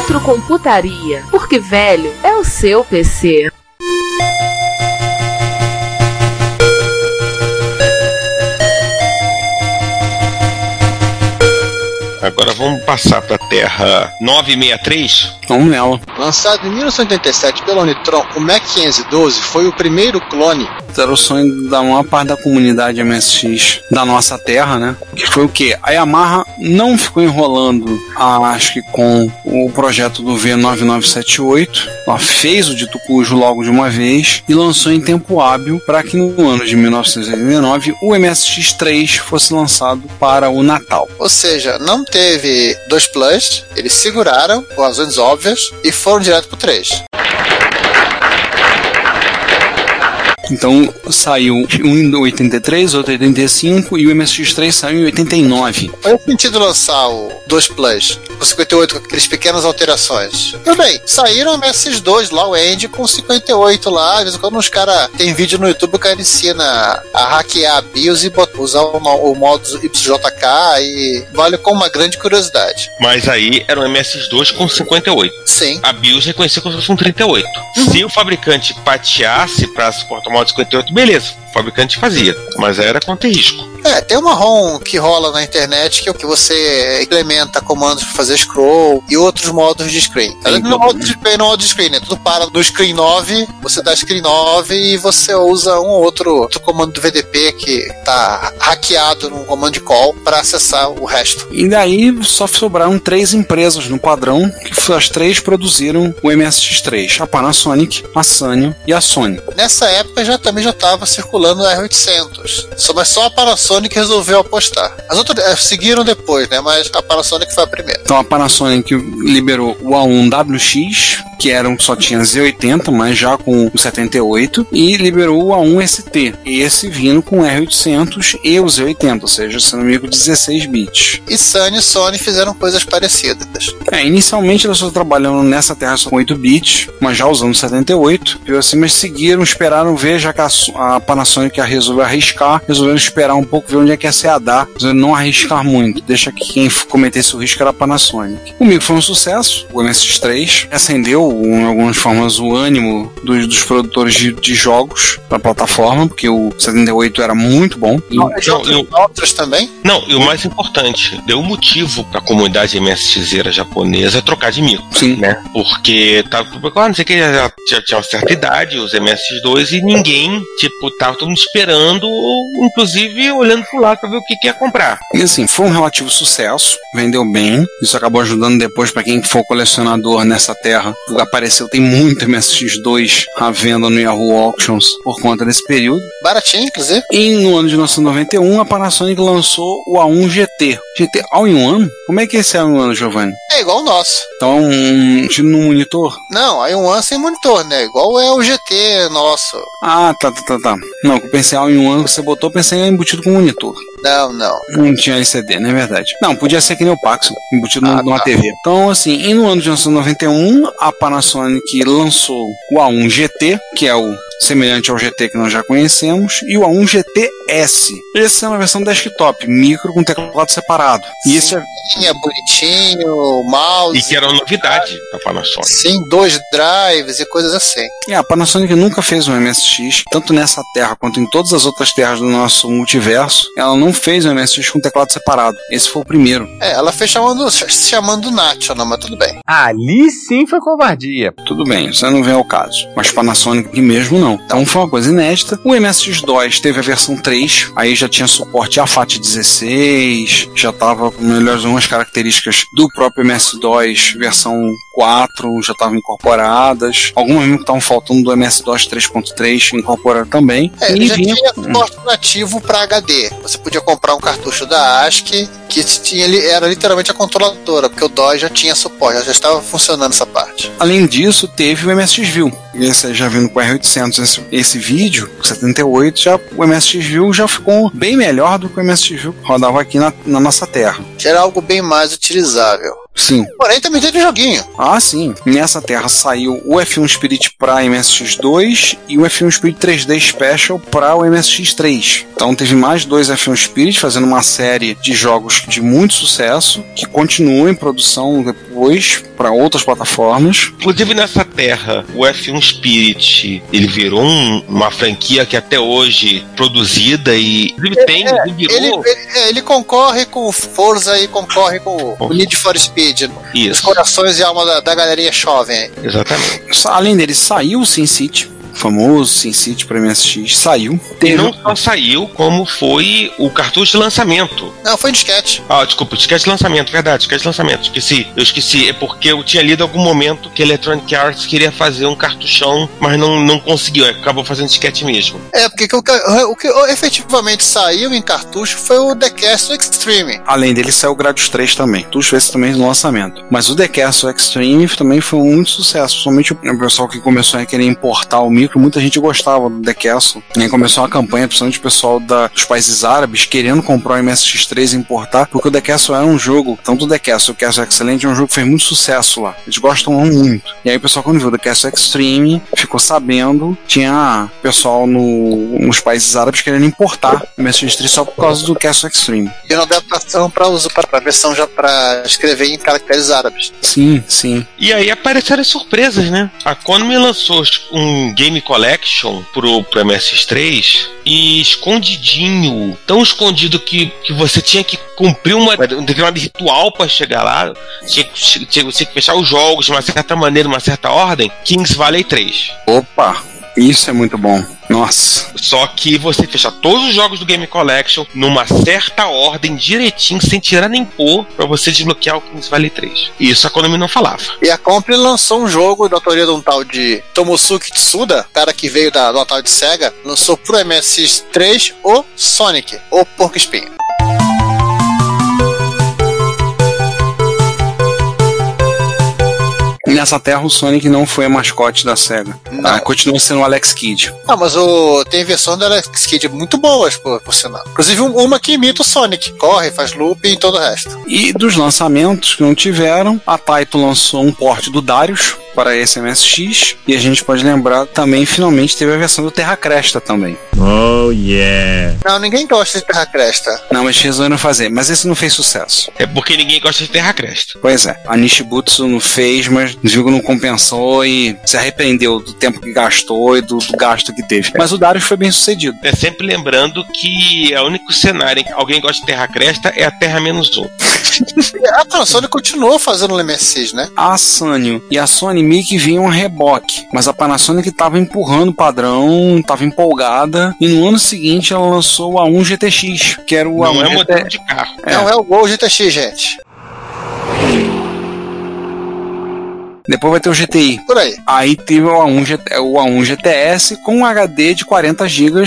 Retrocomputaria, porque velho é o seu PC. Agora vamos passar para a Terra 963. Vamos nela. Lançado em 1987 pela Unitron, o Mac 512 foi o primeiro clone. Era o sonho da maior parte da comunidade MSX da nossa terra, né? Que foi o quê? A Yamaha não ficou enrolando, acho que com o projeto do V9978. Ela fez o dito cujo logo de uma vez e lançou em tempo hábil para que no ano de 1989 o MSX3 fosse lançado para o Natal. Ou seja, não teve dois plus, eles seguraram, por razões óbvias, e foram direto pro 3. Então saiu um em 83, outro em 85 e o MSX3 saiu em 89. Faz sentido lançar o 2 Plus, o 58 com aquelas pequenas alterações. Tudo bem, saíram o MSX2 lá, o End com 58 lá. Às vezes quando os caras tem vídeo no YouTube, o cara ensina a hackear a BIOS e botar, usar o, o modo YJK e vale como uma grande curiosidade. Mas aí era um MSX2 com 58. Sim. A BIOS reconhecia como se fosse um 38. Se o fabricante pateasse para suportar o modo 58, beleza, o fabricante fazia, mas era contra risco. É, tem uma ROM que rola na internet que é o que você implementa comandos para fazer scroll e outros modos de screen. Ela não é modo de, não é modo de screen, né? Tudo para no screen 9, você dá screen 9 e você usa um outro, outro comando do VDP que tá hackeado num comando de call para acessar o resto. E daí só sobraram três empresas no padrão, que as três produziram o MSX3, a Panasonic, a Sanyo e a Sony. Nessa época já também já estava circulando o R800, só, mas só a Panasonic resolveu apostar. As outras eh, seguiram depois, né? Mas a Panasonic foi a primeira. Então a Panasonic liberou o A1WX, que era um que só tinha Z80, mas já com o 78, e liberou o A1ST, esse vindo com o R800 e o Z80, ou seja, sendo amigo 16 bits. E Sunny e Sony fizeram coisas parecidas. É, inicialmente elas só trabalhando nessa terra só com 8 bits, mas já usando 78, viu assim, mas seguiram, esperaram ver, já que a, a Panasonic resolveu arriscar, resolveram esperar um pouco, ver onde é que ia ser a dar, não arriscar muito, deixa que quem cometesse o risco era a Panasonic. Comigo foi um sucesso, o MSX3 acendeu em algumas formas o ânimo dos, dos produtores de, de jogos para a plataforma, porque o 78 era muito bom. E, não, eu, outros também? Não, e o mais importante, deu motivo para a comunidade MSXera japonesa trocar de micro. Sim. Né? Porque tava, claro, não sei que já, já tinha uma certa idade, os MSX2, e ninguém, tipo, tava todo mundo esperando, inclusive olhando pro lado para ver o que, que ia comprar. E assim, foi um relativo sucesso, vendeu bem, isso acabou ajudando depois para quem for colecionador nessa terra. Apareceu, tem muito MSX2 à venda no Yahoo Auctions por conta desse período. Baratinho, inclusive. E no ano de 1991, a Panasonic lançou o A1 GT. GT All-in-One? Como é que é esse All-in-One, Giovanni? É igual o nosso. Então, um tiro no monitor? Não, All-in-One sem monitor, né? Igual é o GT nosso. Ah, tá, tá, tá, tá. Não, eu pensei All-in-One que você botou, pensei embutido com monitor. Não, não. Não tinha LCD, não é verdade. Não, podia ser que nem o Paxson, embutido ah, numa tá. TV. Então, assim, e no ano de 1991, a Panasonic lançou o A1 GT, que é o semelhante ao GT que nós já conhecemos, e o A1 GTS. Esse é uma versão desktop, micro com teclado separado. E esse é tinha bonitinho, mouse. E que era uma novidade da Panasonic. Sim, dois drives e coisas assim. É, a Panasonic nunca fez um MSX, tanto nessa terra quanto em todas as outras terras do nosso multiverso. Ela não fez um MSX com teclado separado. Esse foi o primeiro. É, ela fez chamando, chamando National, mas tudo bem. Ali sim foi covardia. Tudo bem, isso não vem ao caso. Mas Panasonic mesmo não. Então foi uma coisa inédita. O MSX2 teve a versão 3, aí já tinha suporte a FAT16, já tava com melhores umas características do próprio MS-DOS versão 4 já estavam incorporadas. Algumas mesmo que estavam faltando do MS-DOS 3.3 incorporaram também. É, e já vinha- tinha suporte nativo para HD. Você podia comprar um cartucho da ASCII que tinha, era literalmente a controladora, porque o DOS já tinha suporte, já estava funcionando essa parte. Além disso, teve o MSX View. Esse, já vindo com o R800, esse, esse vídeo, 78, já, o MSX View já ficou bem melhor do que o MSX View que rodava aqui na, na nossa terra. Já era algo bem mais utilizável. Sim. Porém, também teve joguinho. Ah, sim. Nessa terra saiu o F1 Spirit para MSX2 e o F1 Spirit 3D Special para o MSX3. Então teve mais dois F1 Spirit fazendo uma série de jogos de muito sucesso que continuam em produção depois para outras plataformas. Inclusive nessa terra, o F1 Spirit, ele virou um- uma franquia que até hoje produzida e inclusive tem, inclusive virou Ele, ele, é, ele concorre com o Forza e concorre com o Need for Speed. Os isso. corações e alma da, da galerinha jovem. Exatamente. Além dele, saiu o SimCity, o famoso SimCity para MSX, saiu. E Teve não só saiu, como foi o cartucho de lançamento. Não, foi disquete. Ah, desculpa, disquete de lançamento, verdade, disquete de lançamento. Esqueci, eu esqueci. É porque eu tinha lido em algum momento que a Electronic Arts queria fazer um cartuchão, mas não, não conseguiu, é, acabou fazendo disquete mesmo. É, porque o que, o que efetivamente saiu em cartucho foi o The Castle Extreme. Além dele, saiu o Gradius 3 também. Tudo esse também no lançamento. Mas o The Castle Extreme também foi um muito sucesso. Principalmente o pessoal que começou a querer importar o micro. Muita gente gostava do The Castle. E aí começou uma campanha, principalmente o pessoal da- dos países árabes, querendo comprar o MSX3 e importar. Porque o The Castle era um jogo, tanto o The Castle o Castle Excellent, é um jogo que fez muito sucesso lá. Eles gostam muito. E aí o pessoal, quando viu o The Castle Extreme, ficou sabendo. Tinha pessoal no- nos países árabes querendo importar o MSX3 só por causa do Castle Extreme. E uma adaptação para uso para a versão já para escrever em caracteres árabes. Sim, sim. E aí apareceram as surpresas, né? A Konami lançou um Game Collection pro, pro MSX3 e escondidinho, tão escondido que, que você tinha que cumprir uma, um determinado ritual para chegar lá, tinha, tinha, tinha que fechar os jogos de uma certa maneira, uma certa ordem, Kings Valley 3. Opa, isso é muito bom. Nossa. Só que você fecha todos os jogos do Game Collection numa certa ordem, direitinho, sem tirar nem pôr, pra você desbloquear o Kings Valley 3. E isso a Konami não falava. E a Compre lançou um jogo da autoria de um tal de Tomosuke Tsuda, cara que veio da, do tal de Sega, lançou pro MSX3 o Sonic, o Porco Espinho. Nessa terra o Sonic não foi a mascote da SEGA. Ah, continua sendo o Alex Kidd. Ah, mas o, tem versão da Alex Kidd muito boas, por, por sinal. Inclusive um- uma que imita o Sonic. Corre, faz loop e todo o resto. E dos lançamentos que não tiveram, a Taito lançou um porte do Darius para esse MSX. E a gente pode lembrar também, finalmente, teve a versão do Terra Cresta também. Oh yeah. Não, ninguém gosta de Terra Cresta. Não, mas resolveram fazer. Mas esse não fez sucesso. É porque ninguém gosta de Terra Cresta. Pois é, a Nishibutsu não fez, mas que não compensou e se arrependeu do tempo que gastou e do, do gasto que teve. Mas o Darius foi bem sucedido. É sempre lembrando que é o único cenário em que alguém gosta de Terra Cresta é a Terra menos um. E a Panasonic continuou fazendo o MSX, né? A Sanyo e a Sony meio que vinham a reboque, mas a Panasonic estava empurrando o padrão, estava empolgada, e no ano seguinte ela lançou o A1 GTX, que era o Não A1 é GT... modelo de carro. É. Não, é o Gol GTX, gente. Depois vai ter o GTI. Por aí. Aí teve o A1, GT... o A1 GTS com um HD de 40 GB.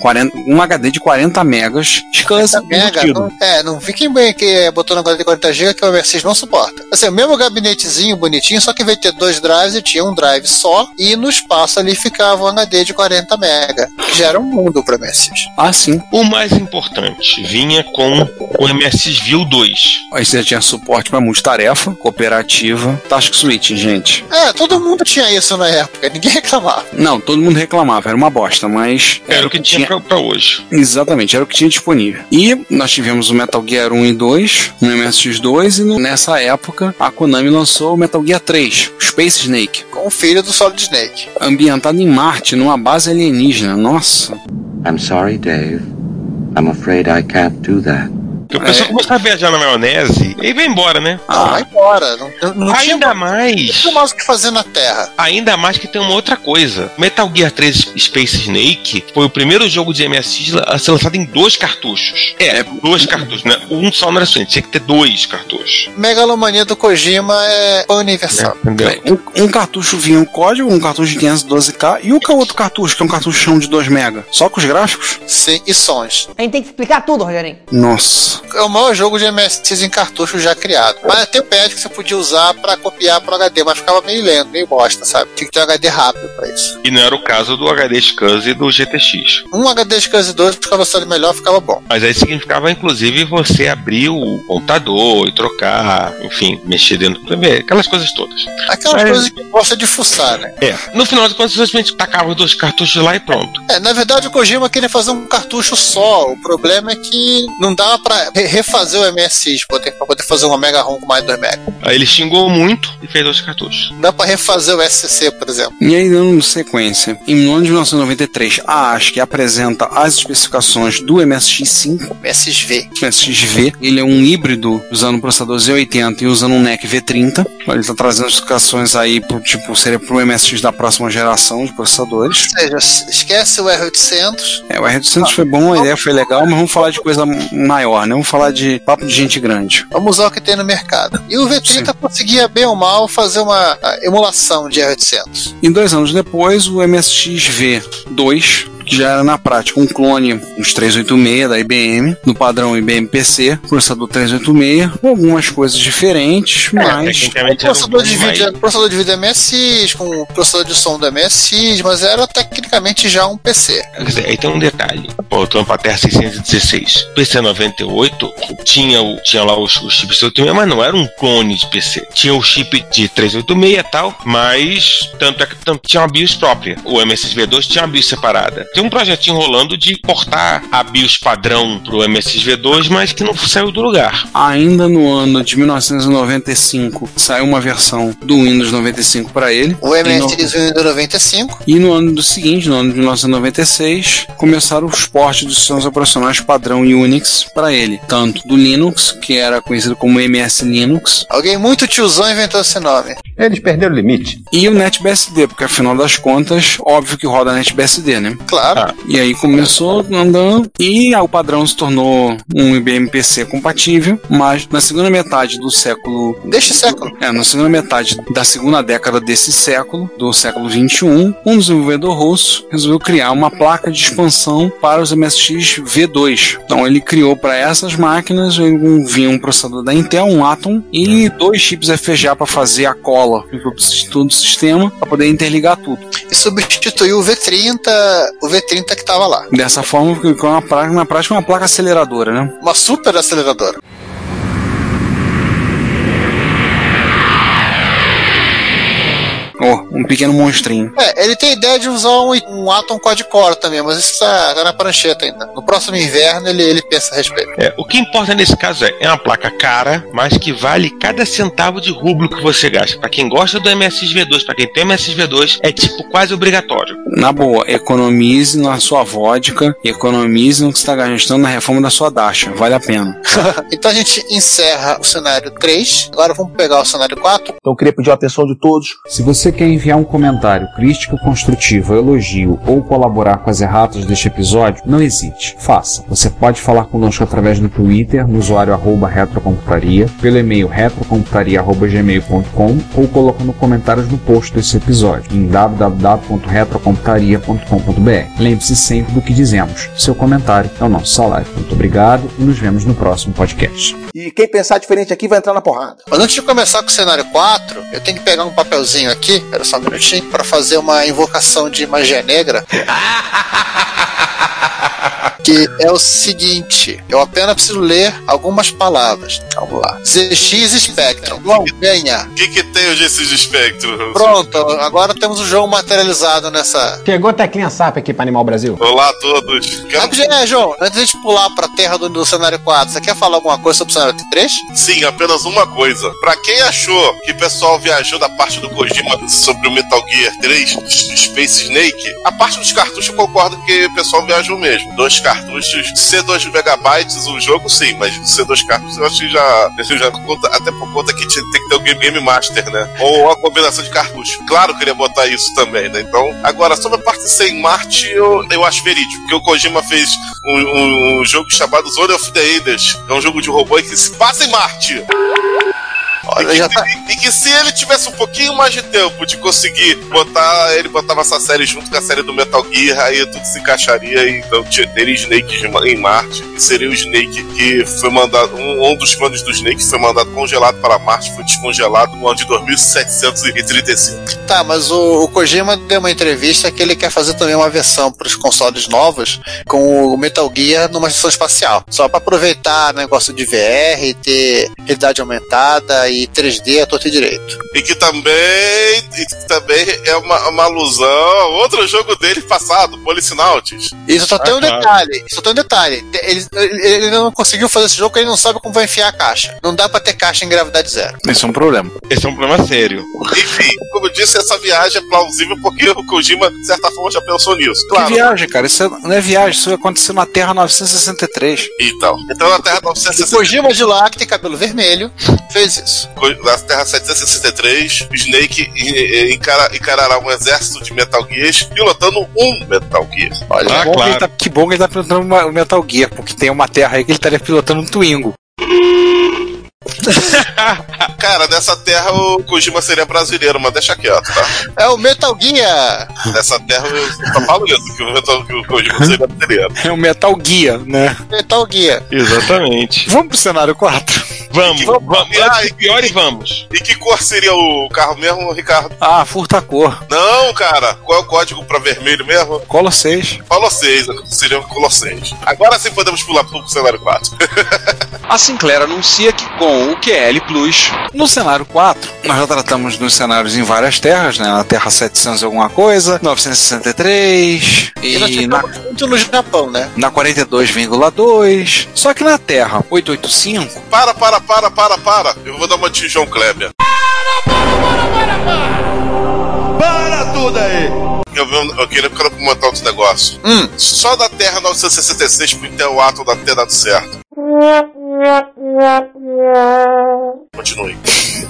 40... Um HD de 40 megas, SCSI Mega, embutido. não, é, não fiquem bem que botou na 40 GB que o MSX não suporta. Assim, o mesmo gabinetezinho bonitinho, só que em vez de ter dois drives, ele tinha um drive só, e no espaço ali ficava um HD de 40 MB. Que já era um mundo para MSX. Ah, sim. O mais importante, vinha com o MSX View 2. Aí você já tinha suporte para multitarefa, cooperativa, Task Switch, gente. É, todo mundo tinha isso na época, ninguém reclamava. Não, todo mundo reclamava, era uma bosta, mas Era o que tinha pra, pra hoje. Exatamente, era o que tinha disponível. E nós tivemos o Metal Gear 1 e 2 no MSX2 e no- nessa época a Konami lançou o Metal Gear 3, o Space Snake, Com o filho do Solid Snake. ambientado em Marte, numa base alienígena. Nossa. I'm sorry, Dave. I'm afraid I can't do that. Porque o pessoal começa a viajar na maionese e vai embora, né? Ah, vai embora. Não, não, não tinha, Ainda não mais. tinha mais o que fazer na Terra. Ainda mais que tem uma outra coisa. Metal Gear 3 Space Snake foi o primeiro jogo de MSX a ser lançado em dois cartuchos. É, dois cartuchos, né? Um só não era suficiente, tinha que ter dois cartuchos. Megalomania do Kojima é universal. Entendeu? É, um, um cartucho vinha um código, um cartucho de 512K e o que é o outro cartucho, que é um cartuchão de 2 mega? Só com os gráficos? Sim, e sons. A gente tem que explicar tudo, Rogerinho. Nossa. É o maior jogo de MSX em cartucho já criado. Mas tem o pad que você podia usar pra copiar pro HD, mas ficava meio lento, meio bosta, sabe? Tinha que ter um HD rápido pra isso. E não era o caso do HD SCSI e do GTX. Um HD SCSI 2 ficava só melhor, ficava bom. Mas aí significava, inclusive, você abrir o computador e trocar, enfim, mexer dentro pra ver, aquelas coisas todas. Aquelas Mas- coisas que gosta de fuçar, né? É. No final de contas, simplesmente tacava os dois cartuchos lá e pronto. É, na verdade o Kojima queria fazer um cartucho só. O problema é que não dava pra re- refazer o MSX poder, pra poder fazer uma Mega ROM com mais de 2 MB. Aí ele xingou muito e fez dois cartuchos. Dá pra refazer o SCC, por exemplo. E aí, dando sequência, em ano de 1993, a ASCII apresenta as especificações do MSX5, MSV. MSX-V. Ele é um híbrido usando o processador Z80 e usando um NEC V30. Ele está trazendo especificações aí, pro, tipo, seria para o MSX da próxima geração de processadores. Ou seja, esquece o R800. É, o R800 foi bom, a ideia foi legal, mas vamos falar de coisa maior, né? Vamos falar de papo de gente grande. Vamos usar o que tem no mercado. E o V30 conseguia, bem ou mal, fazer uma emulação de R800. E dois anos depois, o MSX V2, que já era na prática um clone dos 386 da IBM, no padrão IBM PC, processador 386, com algumas coisas diferentes, É, mas Tecnicamente era um Processador de, vídeo, processador de vídeo MSX, com processador de som do MSX, mas era tecnicamente já um PC. Quer dizer, aí tem um detalhe. Voltando para a Terra 616. PC 98 tinha, o, tinha lá os, os chips 386, mas não era um clone de PC. Tinha o chip de 386 e tal, mas tanto é que tam- tinha uma BIOS própria. O MSX-V2 tinha uma BIOS separada. Tem um projetinho rolando de portar a BIOS padrão pro MSX-V2, mas que não saiu do lugar. ainda no ano de 1995 saiu uma versão do Windows 95 para ele. O E no- MSX Windows 95, E no ano do seguinte, no ano de 1996, começaram os portes dos sistemas operacionais padrão Unix para ele, tanto do Linux, que era conhecido como MS Linux, alguém muito tiozão inventou esse nome. Eles perderam o limite. e o NetBSD, porque afinal das contas, óbvio que roda NetBSD, né? Claro. E aí começou andando e ah, o padrão se tornou um IBM PC compatível, mas na segunda metade do século Deste século. É, na segunda metade da segunda década desse século, do século 21, um desenvolvedor russo resolveu criar uma placa de expansão para os MSX V2. Então ele criou para essas máquinas vinha um processador da Intel, um Atom e dois chips FPGA para fazer a cola todo o sistema para poder interligar tudo. E substituiu o V30, o V30 que tava lá. Dessa forma ficou na prática uma placa aceleradora, né? Uma super aceleradora. Oh, um pequeno monstrinho. É, ele tem a ideia de usar um, um Atom quad-core também, mas isso tá, tá na prancheta ainda. No próximo inverno ele, ele pensa a respeito. É, o que importa nesse caso é, é uma placa cara, mas que vale cada centavo de rublo que você gasta. Para quem gosta do MSX-V2, para quem tem MSX-V2, é tipo quase obrigatório. Na boa, economize na sua vodka, economize no que você está gastando na reforma da sua Dacha. Vale a pena. Então a gente encerra o cenário 3. Agora vamos pegar o cenário 4. Então eu queria pedir a atenção de todos. Se você quer enviar um comentário, crítica construtiva, elogio ou colaborar com as erratas deste episódio, não hesite, faça. Você pode falar conosco através do Twitter, no usuário arroba retrocomputaria, pelo e-mail retrocomputaria.gmail.com ou colocando comentários no post desse episódio em www.retrocomputaria.com.br. Lembre-se sempre do que dizemos. Seu comentário é o nosso salário. Muito obrigado e nos vemos no próximo podcast. E quem pensar diferente aqui vai entrar na porrada. Mas antes de começar com o cenário 4, eu tenho que pegar um papelzinho aqui, espera só um minutinho, para fazer uma invocação de magia negra. Que é o seguinte: eu apenas preciso ler algumas palavras. Vamos lá. ZX Spectrum. João, venha. O que, que tem o de espectro? Pronto, agora temos o jogo materializado nessa. Chegou a teclinha SAP aqui pra Animal Brasil. Olá a todos. Quero- é, João, antes de a gente pular pra terra do, do cenário 4, você quer falar alguma coisa sobre o cenário 3? Sim, apenas uma coisa. Pra quem achou que o pessoal viajou da parte do Kojima sobre o Metal Gear 3, Space Snake, a parte dos cartuchos eu concordo que o pessoal viajou mesmo. Dois cartuchos cartuchos. Ser 2 megabytes o jogo, sim, mas ser 2 cartuchos eu acho que já. Isso já conta, até por conta que tinha- tem que ter o Game, Game Master, né? Ou a combinação de cartuchos. Claro que ele ia botar isso também, né? Então, agora, sobre a parte sem Marte, eu, eu acho verídico. Porque o Kojima fez um, um- um jogo chamado Zone of the Enders. É um jogo de robô que se passa em Marte. Olha, e, que, tá- e que se ele tivesse um pouquinho mais de tempo de conseguir botar, ele botava essa série junto com a série do Metal Gear, aí tudo se encaixaria e então teria Snake em Marte, e seria o Snake que foi mandado, um, um dos fãs do Snake foi mandado congelado para Marte, foi descongelado no ano de 2735. Tá, mas o, o Kojima deu uma entrevista que ele quer fazer também uma versão para os consoles novos com o Metal Gear numa estação espacial. Só para aproveitar negócio de VR, e ter realidade aumentada e 3D a torto e direito. E que também, e que também é uma, uma alusão a outro jogo dele passado, Policinauts. Isso só tem um claro. detalhe, só tem um detalhe. Ele, ele, ele não conseguiu fazer esse jogo porque ele não sabe como vai enfiar a caixa. Não dá pra ter caixa em gravidade zero. Esse é um problema. Esse é um problema sério. Enfim, como eu disse, essa viagem é plausível porque o Kojima, de certa forma, já pensou nisso. Que viagem, cara. Isso é- não é viagem, isso aconteceu na Terra 963. Então, então na Terra O 963, Kojima de lá, que tem cabelo vermelho, fez isso. na Terra 763, o Snake encara- encarará um exército de Metal Gears pilotando um Metal Gear. Olha, que, bom que, ele tá, que bom que ele tá pilotando uma- o Metal Gear, porque tem uma Terra aí que ele estaria pilotando um Twingo. Cara, nessa terra o Kojima seria brasileiro, mas deixa quieto, tá? É o Metal Gear! Nessa terra eu só tô falando isso, que o, Metal- que o Kojima seria brasileiro. É o Metal Gear, né? Metal Gear. Exatamente. Vamos pro cenário 4. Vamos, Que- vamos. e aí? Pior e vamos. E que cor seria o carro mesmo, Ricardo? Ah, furta cor. Não, cara. Qual é o código pra vermelho mesmo? Colo 6. Color 6, seria o Color 6. Agora sim podemos pular pro cenário 4. A Sinclair anuncia que com o QL Plus, No cenário 4, nós já tratamos dos cenários em várias terras, né? Na Terra 700 e alguma coisa, 963 E nós e na, muito no Japão, né? na 42,2. Só que na Terra 885, Para, para, para, para, para. Eu vou dar uma de João Kleber. Para tudo aí! Eu, vi eu queria, comentar outro negócio. Hum. Só da Terra 966 pro Intel Atom ter dado certo. Continue.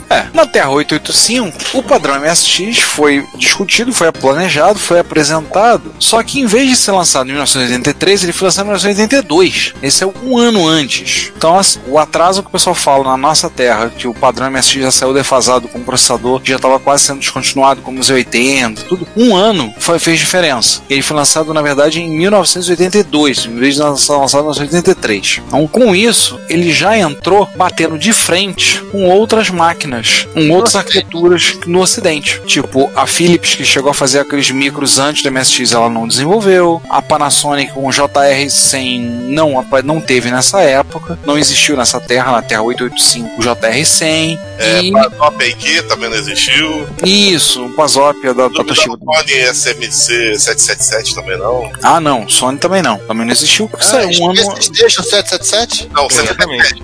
É, na Terra 885, o padrão MSX foi discutido, foi planejado, foi apresentado, só que em vez de ser lançado em 1983, ele foi lançado em 1982. Esse é um ano antes. Então, o atraso que o pessoal fala na nossa Terra, que o padrão MSX já saiu defasado com o processador, já estava quase sendo descontinuado como os 80, tudo, um ano foi, fez diferença. Ele foi lançado, na verdade, em 1982, em vez de ser lançado em 1983. Então, com isso, ele já entrou batendo de frente com outras máquinas, com outras arquiteturas no Ocidente. Tipo, a Philips, que chegou a fazer aqueles micros antes do MSX, ela não desenvolveu. A Panasonic com o JR100 não, não teve nessa época. Não existiu nessa terra, na Terra 885, o JR100. É, E Top AQ também não existiu. isso, o Pasópia da, da Toshiba. Sony SMC 777 também não. Ah, não, Sony também não. Também não existiu. Porque isso é um ano. Deixa o 777? Não, Exatamente.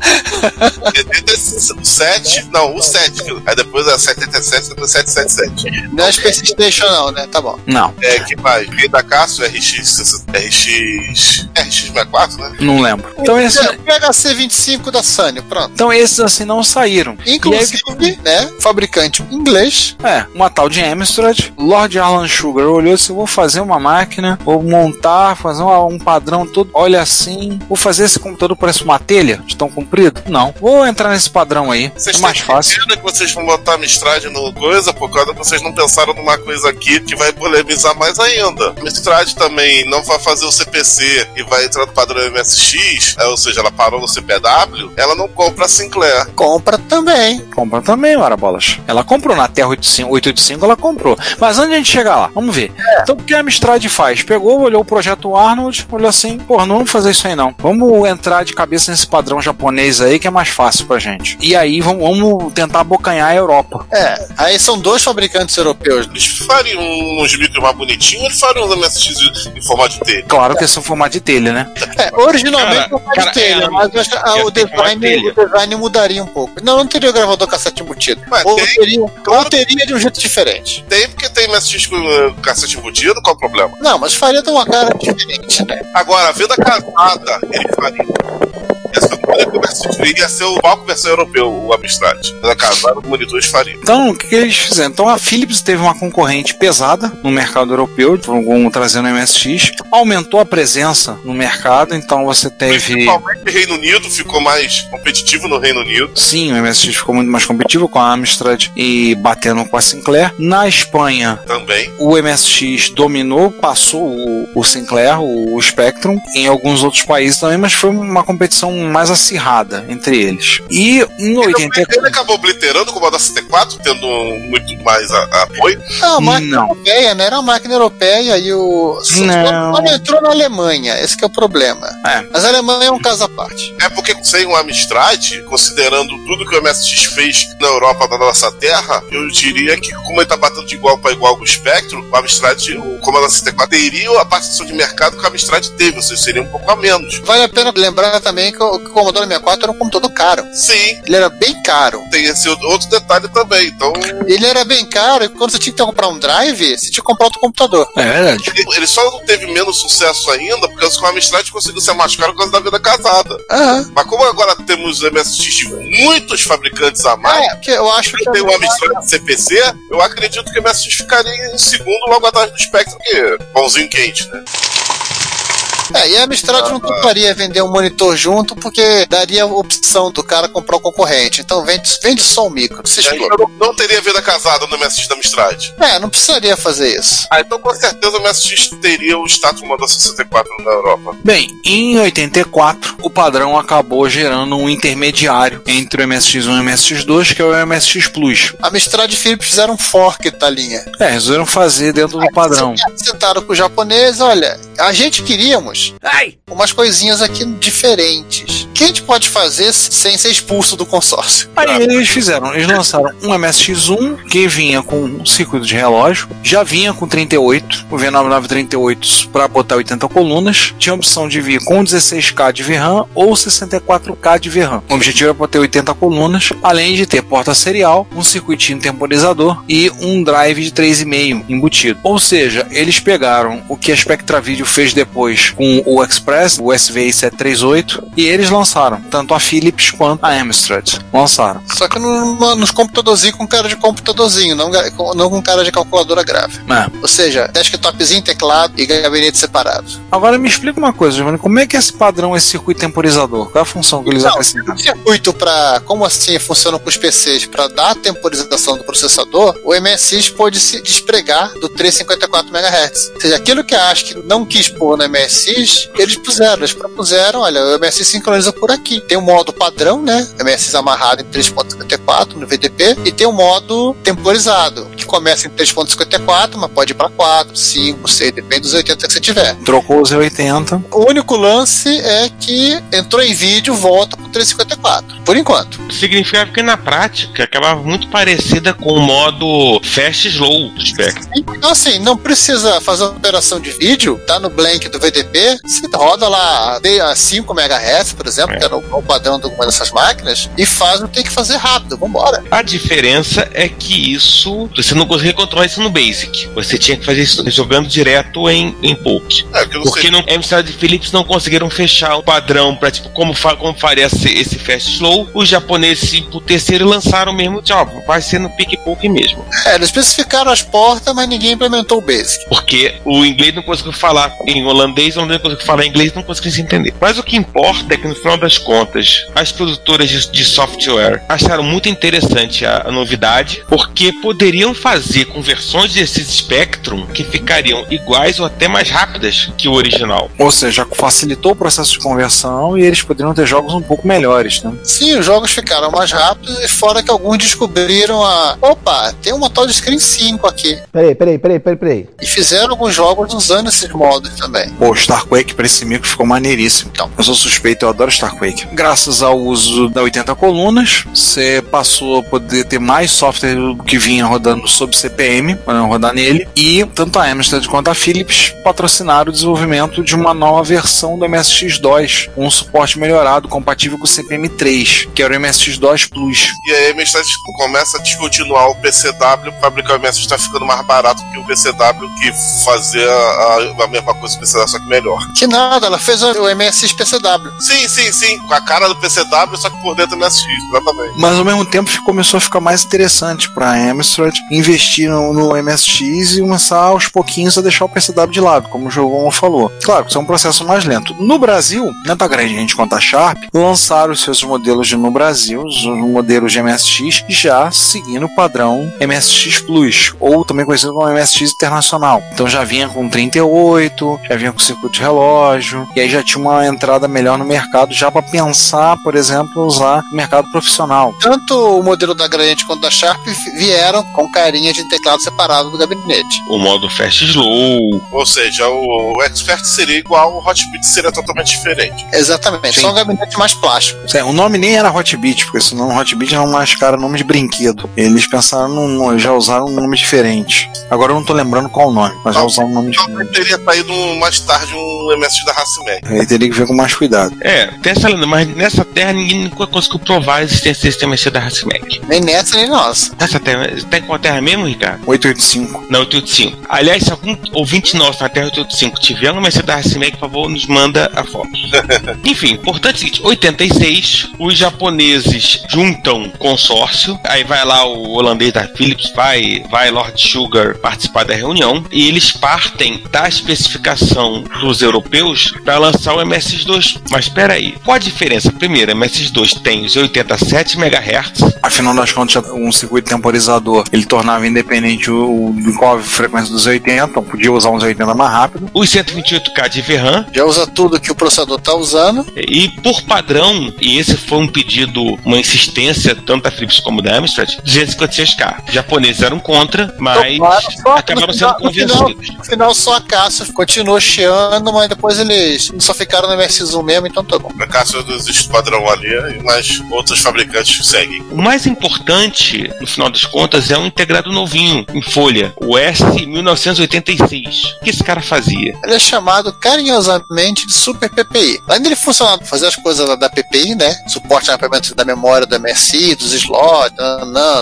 77, não, o 7. Aí depois é 77, depois 777. Não é Space Station, não, né? Tá bom. Não, É, que mais? Rei da Cássio, RX, RX, RX64, né? não lembro. Então, esse, O PHC 25 da Sunny, pronto. então esses assim não saíram. E aí, Inclusive, né? Fabricante inglês. É, uma tal de Amstrad. Lord Alan Sugar olhou e disse: vou fazer uma máquina, vou montar, fazer um, padrão todo. Olha assim, vou fazer esse computador parece uma telha de tão comprido? Não. Vou entrar nesse padrão aí. Vocês é mais fácil. que vocês vão botar Mistrad no coisa por causa que vocês não pensaram numa coisa aqui que vai polemizar mais ainda. Mistrad também não vai fazer o CPC e vai entrar no padrão MSX, é, ou seja, ela parou no CPW, ela não compra a Sinclair. Compra também. Compra também, ora bolas. Ela comprou na Terra 85, 885, ela comprou. Mas antes de a gente chegar lá, vamos ver. Então, o que a Amstrad faz? Pegou, olhou o projeto Arnold, olhou assim: pô, não vamos fazer isso aí não. Vamos entrar de cabeça nesse padrão japonês aí que é mais fácil pra gente. E aí vamos, vamos tentar abocanhar a Europa. É, aí são dois fabricantes europeus. Eles fariam uns micros mais bonitinhos, eles fariam uns MSX em formato de telha. Claro que é o formato de telha, né? É, originalmente Cara, não pode cara, telha, é, mas acho que, ah, ia o, design, o design mudaria um pouco. Não, não teria o gravador cassete embutido. Ué, ou, tem, teria, claro. ou teria de um jeito diferente. Tem porque tem MSX com uh, cassete embutido, qual o problema? Não, mas faria de uma cara diferente, né? Agora, a venda casada, ele faria. Essa que o MSX iria ser o palco versão europeu, o Amstrad. Venda casada, os monitores fariam. Então, o que, que eles fizeram? Então, a Philips teve uma concorrente pesada no mercado europeu, com- trazendo MSX, aumentou a presença no mercado, então você teve. Principalmente o Reino Unido ficou mais competitivo no Reino Unido. Sim, o MSX ficou muito mais competitivo com a Amstrad e batendo com a Sinclair. Na Espanha, Também. o MSX dominou, passou o, o Sinclair, o, o Spectrum, em alguns outros países também, mas foi uma competição mais acirrada entre eles. E em 84. Ele acabou obliterando com o Moda 64, tendo muito mais apoio. Não, a máquina Não. europeia, né? Era uma máquina europeia e o. Não. Entrou na Alemanha, esse que é o problema. É. Mas a Alemanha é um caso à parte. É porque sem o Amstrad, considerando tudo que o MSX fez na Europa, na nossa terra, eu diria que, como ele tá batendo de igual para igual com o Spectrum, o Amstrad, o Commodore 64, teria a participação de mercado que o Amstrad teve, ou seja, seria um pouco a menos. Vale a pena lembrar também que o, que o Commodore 64 era um computador caro. Sim, Ele era bem caro. tem esse outro detalhe também. Então, Ele era bem caro e quando você tinha que comprar um drive, você tinha que comprar outro computador. É verdade. ele, ele só não teve menos sucesso ainda porque o Amstrad conseguiu ser mais caro por causa da vida casada. Aham. Mas como agora temos MSX de muitos fabricantes a mais, É, porque eu acho que. tem o Amstrad CPC, eu acredito que o MSX ficaria em segundo logo atrás do Spectrum, que é pãozinho quente, né? É, e a Amstrad não toparia vender um monitor junto porque daria a opção do cara comprar o concorrente. Então vende, vende só o micro. Se não, não teria vida casada no MSX da Amstrad. É, não precisaria fazer isso. Ah, então com certeza o MSX teria o status Commodore 64 na Europa. Bem, em 84, o padrão acabou gerando um intermediário entre o MSX1 e o MSX2, que é o MSX Plus. A Amstrad e Philips fizeram um fork da linha. É, resolveram fazer dentro do padrão. Sentaram com o japonês, olha, a gente queríamos umas coisinhas aqui diferentes. O que a gente pode fazer sem ser expulso do consórcio? Aí eles fizeram, eles lançaram um MSX1 que vinha com um circuito de relógio, já vinha com 38, o V9938 para botar 80 colunas, tinha a opção de vir com 16K de VRAM ou 64K de VRAM. O objetivo era botar 80 colunas, além de ter porta serial, um circuitinho temporizador e um drive de 3,5 embutido. Ou seja, eles pegaram o que a Spectra Video fez depois com o Express, o SVI 738, e eles lançaram, tanto a Philips quanto a Amstrad. Lançaram. Só que no- nos computadorzinhos com cara de computadorzinho, não, não com cara de calculadora gráfica. É. Ou seja, desktopzinho, teclado e gabinete separado. Agora me explica uma coisa, Giovanni, como é que é esse padrão, esse circuito temporizador? Qual é a função que eles Não, acrescentam? o circuito para como assim funciona com os PCs para dar a temporização do processador, o MSX pôde se despregar do 354 MHz. Ou seja, aquilo que a ASCII não quis pôr no MSX, eles puseram, eles propuseram, olha, o MSX sincroniza por aqui. Tem o modo padrão, né? MSX amarrado em 3.54 no VDP e tem o modo temporizado, que começa em 3.54, mas pode ir para 4, 5, 6, depende dos 80 que você tiver. Trocou o Z80. O único lance é que entrou em vídeo, volta pro 354. Por enquanto. Significava que na prática acabava muito parecida com o modo fast slow do Spectrum. Então, assim, não precisa fazer uma operação de vídeo, tá no blank do VDP, você roda lá a 5 MHz, por exemplo, que era o padrão de alguma dessas máquinas, e faz o que tem que fazer rápido, vambora. A diferença é que isso você não conseguia controlar isso no Basic. Você tinha que fazer isso jogando direto em, em Poke. É, porque não Porque Amstrad e Philips não conseguiram fechar o padrão para tipo como, fa como faria esse, esse fast slow. Os japoneses emputeceram e lançaram mesmo, tchau, vai ser no pique poke mesmo. É, eles especificaram as portas, mas ninguém implementou o Basic. Porque o inglês não conseguiu falar em holandês, o holandês não conseguiu falar em inglês, não conseguiu se entender. Mas o que importa é que no final das contas, as produtoras de, de software acharam muito interessante a, a novidade, porque poderiam fazer conversões desses Spectrum que ficariam iguais ou até mais rápidas que o original. Ou seja, facilitou o processo de conversão e eles poderiam ter jogos um pouco melhores, né? Sim, os jogos ficaram mais rápidos e fora que alguns descobriram a. Opa, tem uma tal de Screen 5 aqui. Peraí, peraí, peraí, peraí, peraí. E fizeram alguns jogos usando esses modos também. Pô, Starquake pra esse micro ficou maneiríssimo. Então, eu sou suspeito, eu adoro Starquake. Graças ao uso da 80 colunas, você passou a poder ter mais software do que vinha rodando sob CPM, para rodar nele. E tanto a Amstrad quanto a Philips patrocinaram o desenvolvimento de uma nova versão do MSX2, com um suporte melhorado, compatível com o CPM3, que era o MSX2 Plus. E aí a MSX começa a descontinuar o PCW, fabricar o MSX está ficando mais barato que o PCW, que fazia a, a mesma coisa que o PCW, só que melhor. Que nada, ela fez o MSX PCW. Sim, sim, sim. Com a cara do PCW, só que por dentro do MSX, exatamente. Mas ao mesmo tempo começou a ficar mais interessante para a Amstrad investir no, no, MSX e começar aos pouquinhos a deixar o PCW de lado, como o João falou. Claro, isso é um processo mais lento. No Brasil, tanto a grande gente quanto a Sharp lançaram os seus modelos de, no Brasil, os modelos de MSX, já seguindo o padrão MSX Plus, ou também conhecido como MSX Internacional. Então já vinha com 38, já vinha com circuito de relógio, e aí já tinha uma entrada melhor no mercado, já para pensar, por exemplo, usar no mercado profissional. Tanto o modelo da Gradiente quanto da Sharp vieram com carinha de teclado separado do gabinete. O modo Fast Slow. Ou seja, o, o Expert seria igual, o Hotbit seria totalmente diferente. Exatamente, Sim. só um gabinete mais plástico. É, o nome nem era Hotbit, porque senão o Hotbit era mais cara nome de brinquedo. Eles pensaram num, já usaram um nome diferente. Agora eu não tô lembrando qual o nome, mas já usaram um nome diferente. Talvez teria saído mais tarde um MS da Racimec. Aí teria que ver com mais cuidado. É, tem mas nessa terra ninguém nunca conseguiu provar a existência desse MSC da Racimec. Nem nessa, nem nossa. Nessa terra, tem qual terra mesmo, Ricardo? 885. Não, 885. Aliás, se algum ouvinte nosso na Terra 885 tiver uma MSC da Racimec, por favor, nos manda a foto. Enfim, importante é o seguinte: 86, os japoneses juntam consórcio, aí vai lá o holandês da Philips, vai, vai Lord Sugar participar da reunião, e eles partem da especificação dos europeus para lançar o MSX2. Mas espera aí, qual a diferença? Primeiro, o MSX2 tem os 87 MHz. Afinal das contas, um circuito temporizador ele tornava independente o, o qual a frequência dos 80, então podia usar uns 80 mais rápido. Os 128K de VRAM. Já usa tudo que o processador está usando. E por padrão, e esse foi um pedido, uma insistência tanto da Philips como da Amstrad, 256K. Os japoneses eram contra, mas Claro, acabaram no sendo final- no final- convencidos. No final, só a Caça continuou chiando, mas depois eles só ficaram no MSX1 mesmo, então tá bom. A caça dos esquadrão ali, mas outros fabricantes seguem. O mais importante, no final das contas, é um integrado novinho, em folha, o S1986. O que esse cara fazia? Ele é chamado carinhosamente de Super PPI. Além dele funcionar para fazer as coisas da PPI, né? Suporte ao mapeamento da memória do MSI, dos slots,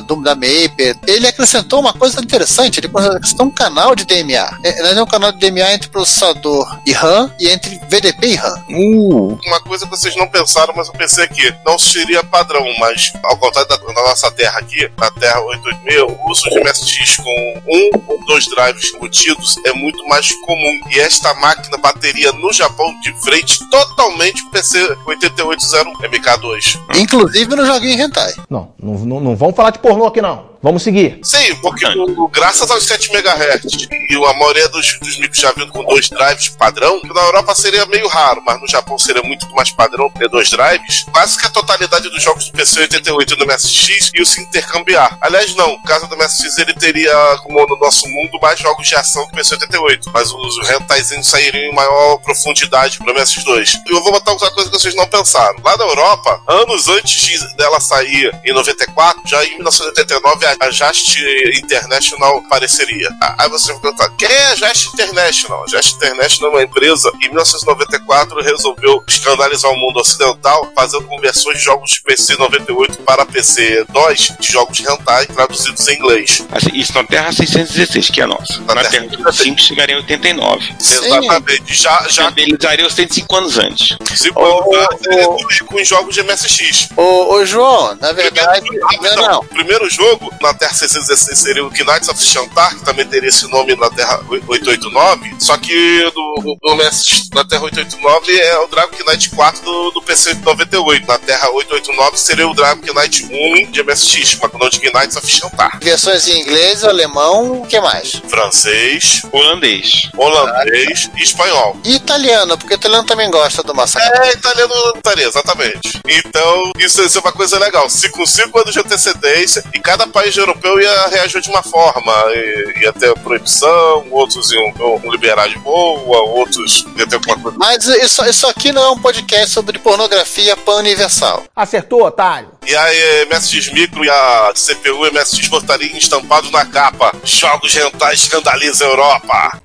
do, da Maper. Ele acrescentou uma coisa interessante, ele acrescentou um canal de DMA. É, é um canal de DMA entre processador e RAM e entre VDP e RAM. Uh, Uma coisa que vocês não pensaram, mas eu pensei aqui, não seria padrão, mas ao contrário da, da nossa terra aqui, na Terra 886, o uso de MSX com um ou dois drives embutidos é muito mais comum. E esta máquina bateria no Japão de frente totalmente pro PC 8801 MK2. Inclusive no joguinho Hentai. Não, não, não, não vamos falar de pornô aqui não. Vamos seguir. Sim, porque graças aos 7 MHz e a maioria dos, dos micros já vindo com dois drives padrão, na Europa seria meio raro, mas no Japão seria muito mais padrão ter dois drives. Quase que a totalidade dos jogos do PC 88 e do MSX iam se intercambiar. Aliás, não, o caso do MSX ele teria, como no nosso mundo, mais jogos de ação que o PC 88, mas os rentaizinhos sairiam em maior profundidade pro MSX2. E eu vou botar outra coisa que vocês não pensaram. Lá na Europa, anos antes de- dela sair em 94, já em 1989 a Just International apareceria. Ah, Aí você vai perguntar, quem é a Just International? A Just International é uma empresa que em 1994 resolveu escandalizar o mundo ocidental fazendo conversões de jogos de PC 98 para PC 2 de jogos hentai traduzidos em inglês. Assim, isso na Terra 616, que é a nossa. Na, Terra 85 chegaria em 89. Exatamente. Já, já Eles dariam 105 anos antes. cinco anos antes, com, jogos de MSX. Ô, ô João, na verdade. Não, não. O primeiro jogo Na Terra 616 seria o Knights of Shantar, que também teria esse nome na Terra 889. Só que do, do MS, na Terra 889 é o Dragon Knight 4 do, do PC 98. Na Terra 889 seria o Dragon Knight 1 de MSX, com o nome de Knights of Shantar. Versões em inglês, alemão, o que mais? Francês, Holandês. holandês e espanhol. E italiano, porque o italiano também gosta do Massacre. É, italiano, italiano, exatamente. Então, isso, isso é uma coisa legal. Se com 5 anos de antecedência, e cada país europeu ia reagir de uma forma. Ia ter proibição, outros iam, iam liberar de boa, outros ia ter alguma coisa. Mas isso, isso aqui não é um podcast sobre pornografia pan-universal. Acertou, otário. E a MSX Micro e a CPU MSX botariam estampados na capa. Jogos rentais escandalizam a Europa.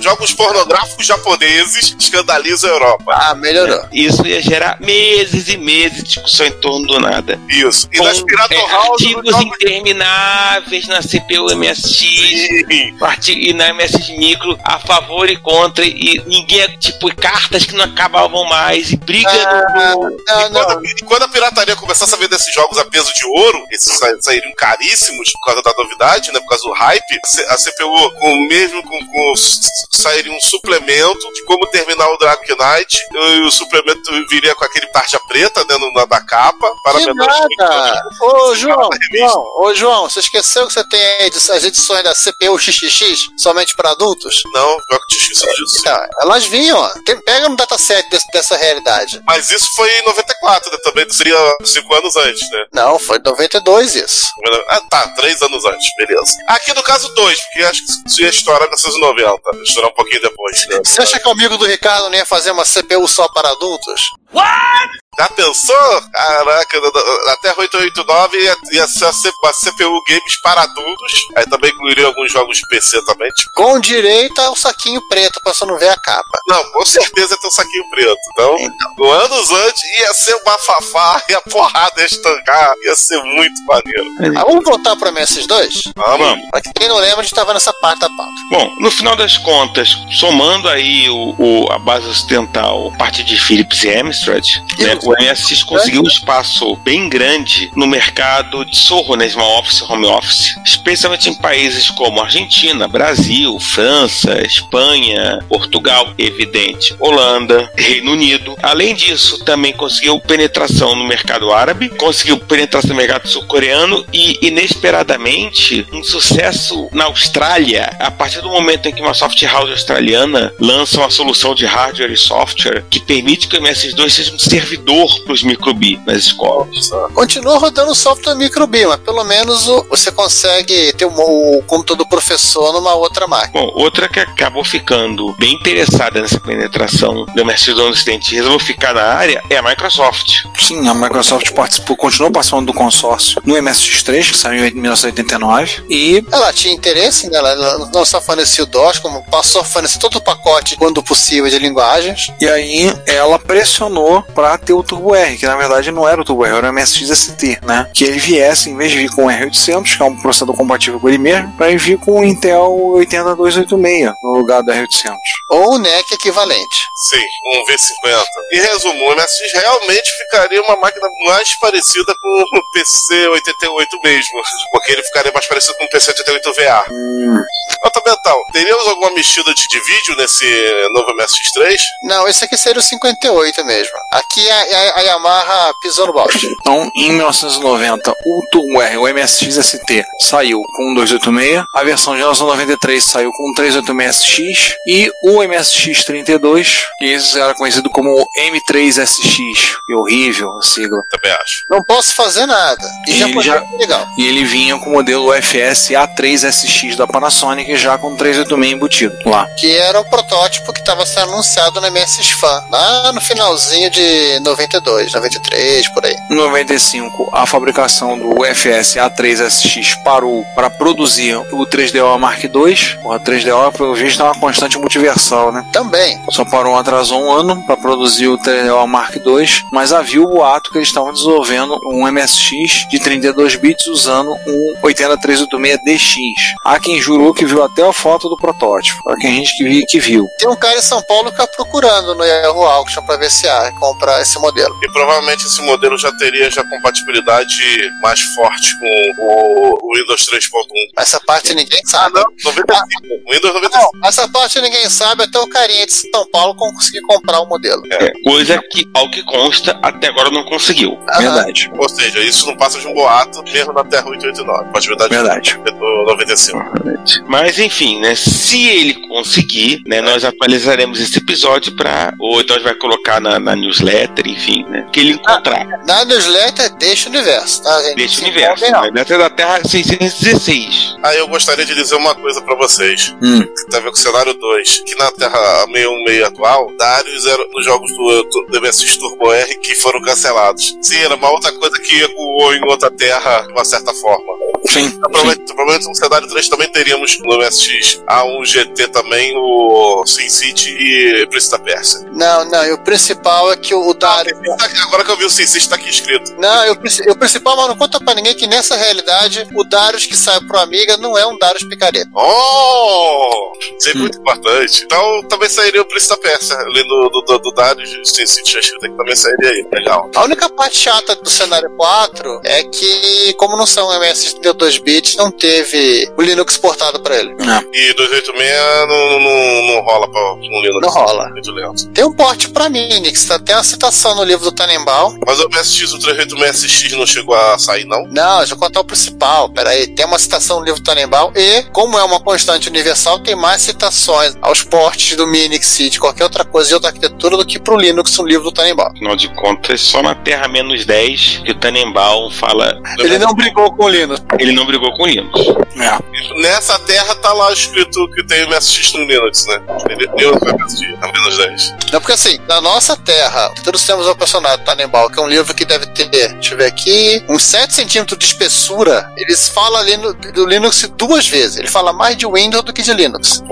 Jogos pornográficos japoneses escandalizam a Europa. Ah, melhorou. Isso ia gerar meses e meses de discussão em torno do nada. Isso. E Com, nas Pirata é, House, artigos intermináveis na CPU MSX arti- e na MSX Micro a favor e contra e ninguém, tipo, cartas que não acabavam mais e briga Ah, no... e, quando, e quando a pirataria começasse a vender esses jogos a peso de ouro, esses sa- sairiam caríssimos por causa da novidade, né? Por causa do hype, a CPU, com, mesmo com, com sairia um suplemento de como terminar o Dragon Knight, e o suplemento viria com aquele tarja preta né, no- na, da capa, para Que nada! Ô, João, João, ô, João, você esqueceu que você tem as edições da CPU XXX somente para adultos? Não, pior que tinha esquecido disso. Então, elas vinham, ó. Pega no dataset desse- dessa realidade. Mas isso foi em 94, né? Também seria 5 anos antes, né? Não, foi em 92 isso. Ah, tá, 3 anos antes, beleza. Aqui no caso 2, porque acho que isso ia estourar em 1990. Estourar um pouquinho depois, né? Você acha que o amigo do Ricardo não ia fazer uma CPU só para adultos? Já pensou? Caraca, Terra 889 ia, ia ser a, C- a CPU Games para adultos. Aí também incluiria alguns jogos de PC também, tipo. Com direito ao saquinho preto, pra você não ver a capa. Não, com certeza ia ter um saquinho preto. Então, no anos antes, ia ser uma fafá, ia porrada, ia estancar, ia ser muito maneiro. Ah, vamos voltar pro MS2? Vamos. Pra quem não lembra, a gente tava nessa parte da pauta. Bom, no final das contas, somando aí o, o- a base ocidental, parte de Philips e Amstrad, né, o MSX conseguiu um espaço bem grande no mercado de Sorro, né, small office, home office, especialmente em países como Argentina, Brasil, França, Espanha, Portugal, evidente, Holanda, Reino Unido. Além disso, também conseguiu penetração no mercado árabe, conseguiu penetração no mercado sul-coreano e, inesperadamente, um sucesso na Austrália, a partir do momento em que uma soft house australiana lança uma solução de hardware e software que permite que o MS2 seja um servidor para os microbi nas escolas. Continua rodando o software microbi, mas pelo menos o- você consegue ter o, o computador do professor numa outra máquina. Bom, outra que acabou ficando bem interessada nessa penetração do MS2 no Ocidente e resolveu ficar na área é a Microsoft. Sim, a Microsoft participou, continuou participando do consórcio no MSX3, que saiu em 1989, e Ela tinha interesse, né? ela, não só fornecia o DOS, como passou a fornecer todo o pacote, quando possível, de linguagens. E aí ela pressionou pra ter o Turbo R, que na verdade não era o Turbo R, era o MSX ST, né? Que ele viesse, em vez de vir com o R800, que é um processador compatível com ele mesmo, pra ele vir com o Intel 80286 no lugar do R800. Ou o NEC equivalente. Sim, um V50. Em resumo, o MSX realmente ficaria uma máquina mais parecida com o PC88 mesmo, porque ele ficaria mais parecido com o PC88VA. Nota mental, teríamos alguma mexida de, de vídeo nesse novo MSX3? Não, esse aqui seria o 58 mesmo. Aqui a, a- a Yamaha pisou no balde. Então, em 1990, o Turbo R, o MSX ST, saiu com um 286, a versão de 1993 saiu com um 386SX e o MSX32, que esse era conhecido como M3SX, que horrível a sigla. Também acho. Não posso fazer nada. E, E já ele já- legal. E ele vinha com o modelo UFS A3SX da Panasonic, já com 386 embutido lá. Que era o protótipo que estava sendo anunciado no MSX Fan, lá no finalzinho de 92, 93, por aí. Em 95, a fabricação do UFS A3SX parou para produzir o 3DO Mark II. O 3DO, pelo visto, é uma constante multiversal, né? Também. Só parou, atrasou um ano para produzir o 3DO Mark II, mas havia o boato que eles estavam desenvolvendo um MSX de 32 bits usando um 80386DX. Há quem jurou que viu até a foto do protótipo. Há quem gente que viu. Tem um cara em São Paulo que tá procurando no Yahoo Auction pra ver se há, comprar esse modelo modelo. E provavelmente esse modelo já teria já compatibilidade mais forte com o, Windows 3.1. Essa parte ninguém sabe. Ah, não, 95. Windows 95. Não, essa parte ninguém sabe, até o carinha de São Paulo conseguir comprar o modelo. É, coisa que, ao que consta, até agora não conseguiu. Verdade. Ou seja, isso não passa de um boato, mesmo na Terra 889. Compatibilidade Verdade. do 95. Mas enfim, né? Se ele conseguir, né? Nós atualizaremos esse episódio para ou então a gente vai colocar na, na newsletter, enfim, né? Que ele encontrar. Na newsletter, deixa o universo, tá, gente? Deixa o universo. Né? Newsletter da Terra 616. Aí eu gostaria de dizer uma coisa pra vocês. Hum. Que tem a ver com o cenário 2. Que na Terra 616 atual, Darius era nos jogos do, do, do MSX Turbo R que foram cancelados. Sim, era uma outra coisa que ecoou em outra Terra de uma certa forma. Sim. Provavelmente, no cenário 3 também teríamos no MSX A1 GT também o Sin City e Príncipe da Pérsia. Não, não, e o principal é que o Dario. Agora que eu vi o Sin City tá aqui escrito. Não, eu, o principal, mas não conta pra ninguém que nessa realidade o Darius que sai pro Amiga não é um Darius picareta. Oh! Isso é muito importante. Então também sairia o Príncipe da Pérsia ali do, do, do, do Darius Sin City já escrito aqui também sairia aí. Legal. A única parte chata do cenário 4 é que, como não são MS 32 bits, não teve o Linux portado pra ele. E 286 não, não, não rola pra um Linux. Não rola. Muito lento. Tem um porte pra Minix, tá? tem uma citação no livro do Tannenbaum. Mas o MSX, o 386SX não chegou a sair, não? Não, deixa eu contar o principal. Peraí, tem uma citação no livro do Tannenbaum e, como é uma constante universal, tem mais citações aos portes do Minix e de qualquer outra coisa de outra arquitetura do que pro Linux no livro do Tannenbaum. Afinal de contas, só na Terra menos 10 que o Tannenbaum fala. Ele não brigou com o Linux. Ele não brigou com o Linux. Nessa terra tá lá escrito que tem MSX no Linux, né? Entendeu? MSX, a menos 10. Não, porque assim, na nossa terra, todos temos o personagem Tannenbaum, que é um livro que deve ter, deixa eu ver aqui, uns 7 centímetros de espessura. Eles falam ali no, do Linux duas vezes. Ele fala mais de Windows do que de Linux.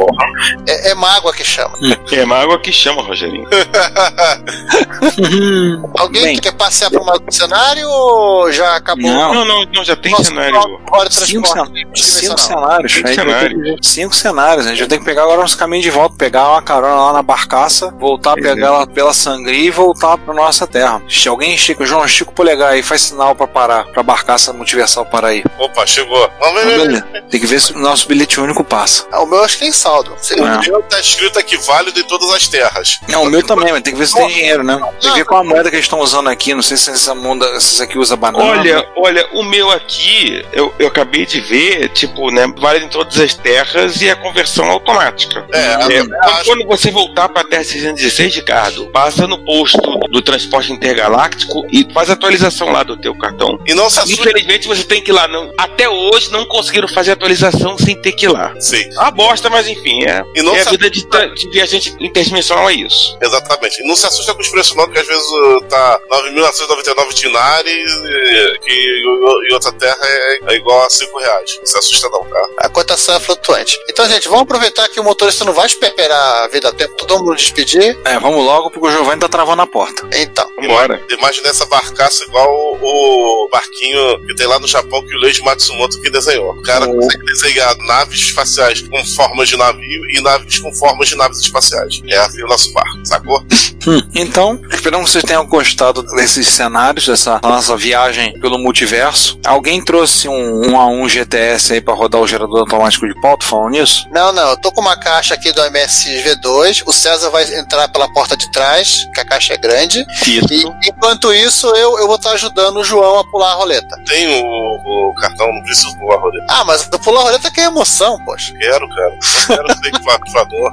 É, é mágoa que chama. É mágoa que chama, Rogerinho. Alguém Bem. quer passear para um cenário ou já acabou? Não. Não, não, não, já tem Nossa, cenário. Hora de Cinco, transporte cen- cinco cenários. Cinco ter cenários. que ver- Cinco cenários. A gente vai ter que pegar agora uns caminhos de volta, pegar uma carona lá na barcaça, voltar, Pois pegar ela pela sangria e voltar pra nossa terra. Se alguém estica, João, estica o polegar aí, faz sinal pra parar, pra barcaça multiversal parar aí. Opa, chegou. Vamos ver. Então, beleza. Tem que ver se o nosso bilhete único passa. Ah, o meu acho que tem saldo. O meu tá escrito aqui válido em todas as terras. Não, o meu também, mas tem que ver se tem dinheiro, né? Tem que ver qual a moeda que eles estão usando aqui. Não sei se essa muda, se esse aqui usa banana. Olha, olha, o meu aqui, eu, eu acabei de ver, tipo, né, vale em todas as terras e a conversão automática. É, quando, quando você voltar para a Terra 616, Ricardo, passa no posto do transporte intergaláctico e faz a atualização lá do teu cartão. E não se assuste. Infelizmente você tem que ir lá. Não, até hoje não conseguiram fazer a atualização sem ter que ir lá. Sim. É uma bosta, mas enfim, é, E não é a vida de, de viajante interdimensional é isso. Exatamente. E não se assusta com os preços não, porque às vezes uh, tá 9.999 dinares e, que em outra terra é, é igual a 5 reais. Não se assusta não, tá? A cotação é flutuante. Então, gente, vamos aproveitar que o motorista não vai esperar a vida a tempo, todo mundo despedir. É, vamos logo, porque o Giovanni tá travando a porta. Então, Vambora. Imagina essa barcaça igual o, o barquinho que tem lá no Japão que o Leiji Matsumoto que desenhou. O cara consegue desenhar naves espaciais com formas de navio e naves com formas de naves espaciais. É assim o nosso barco, sacou? Hum, Então, esperamos que vocês tenham gostado desses cenários, dessa nossa viagem pelo multiverso. Alguém trouxe um 1 a 1 GTS aí pra rodar o gerador automático de pauta falando nisso? não, não, eu tô com uma caixa aqui do MSX V2. O César vai entrar pela porta de trás, que a caixa é grande. Isso. E enquanto isso, eu, eu vou estar ajudando o João a pular a roleta. Tem o, o cartão, não preciso pular a roleta. Ah, mas do pular a roleta que é emoção, poxa. Quero, cara. Eu quero ser equivador.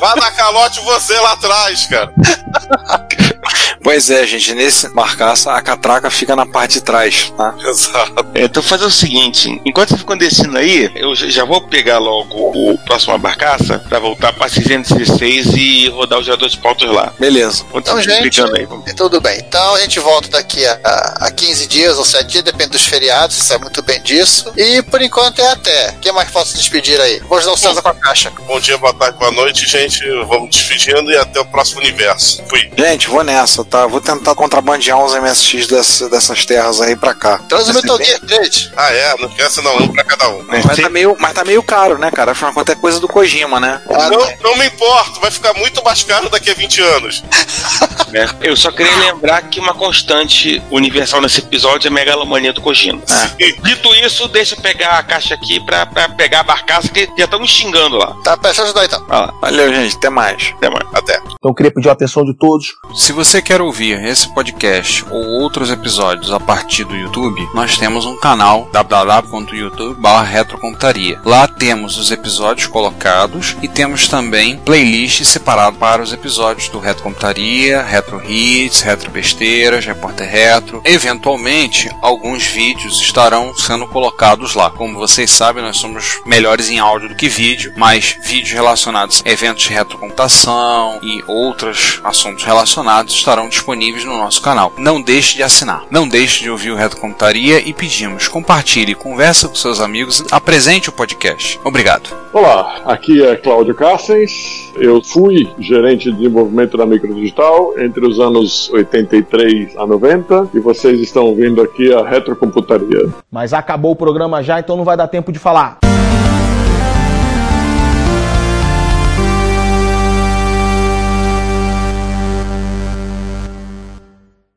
Vai dar calote você lá atrás, cara. Pois é, gente, nesse barcaça a catraca fica na parte de trás, tá? Exato. É, então fazer o seguinte, enquanto vocês ficam descendo aí, eu já- vou pegar logo o próximo barcaça pra voltar pra 616 e rodar os geradores de pautas lá. Beleza. Então, gente, explicando aí, vamos. tudo bem. Então a gente volta daqui a, a, a 15 dias ou 7 dias, depende dos feriados, você sabe muito bem disso. E por enquanto é até. Quem mais posso despedir aí? Vou ajudar o César com a caixa. Bom dia, boa tarde, boa noite, gente. Vamos despedindo e até o próximo universo. Fui. Gente, vou nessa, tá? Vou tentar contrabandear uns MSX dessas, dessas terras aí pra cá. Traz o Metal Gear 3. Ah, é? Não esquece não, um pra cada um. Mas tá, meio, mas tá meio caro, né, cara? Afinal contas é coisa do Kojima, né? Ah, Não, não me importo, vai ficar muito mais caro daqui a 20 anos. É, eu só queria lembrar que uma constante universal nesse episódio é a megalomania do Kojima. Dito isso, deixa eu pegar a caixa aqui pra, pra pegar a barcaça que já estão me xingando lá. Tá, peça ajudar então. Valeu, gente. Até mais. Até mais. Até. Então eu queria pedir a atenção de todos. Se você quer ouvir esse podcast ou outros episódios a partir do YouTube, nós temos um canal www.youtube.retrocomputaria. Lá temos os episódios colocados e temos também playlists separadas para os episódios do Retro Computaria, Retro Hits, Retro Besteiras, Repórter Retro. Eventualmente, alguns vídeos estarão sendo colocados lá. Como vocês sabem, nós somos melhores em áudio do que vídeo, mas vídeos relacionados a eventos de retrocomputação e outros assuntos relacionados estarão disponíveis no nosso canal. Não deixe de assinar. Não deixe de ouvir o Retrocomputaria e pedimos, compartilhe, conversa com seus amigos, apresente o podcast. Obrigado. Olá, aqui é Cláudio Cassens. Eu fui gerente de desenvolvimento da Microdigital entre os anos 83 a 90 e vocês estão ouvindo aqui a Retrocomputaria. Mas acabou o programa já, então não vai dar tempo de falar.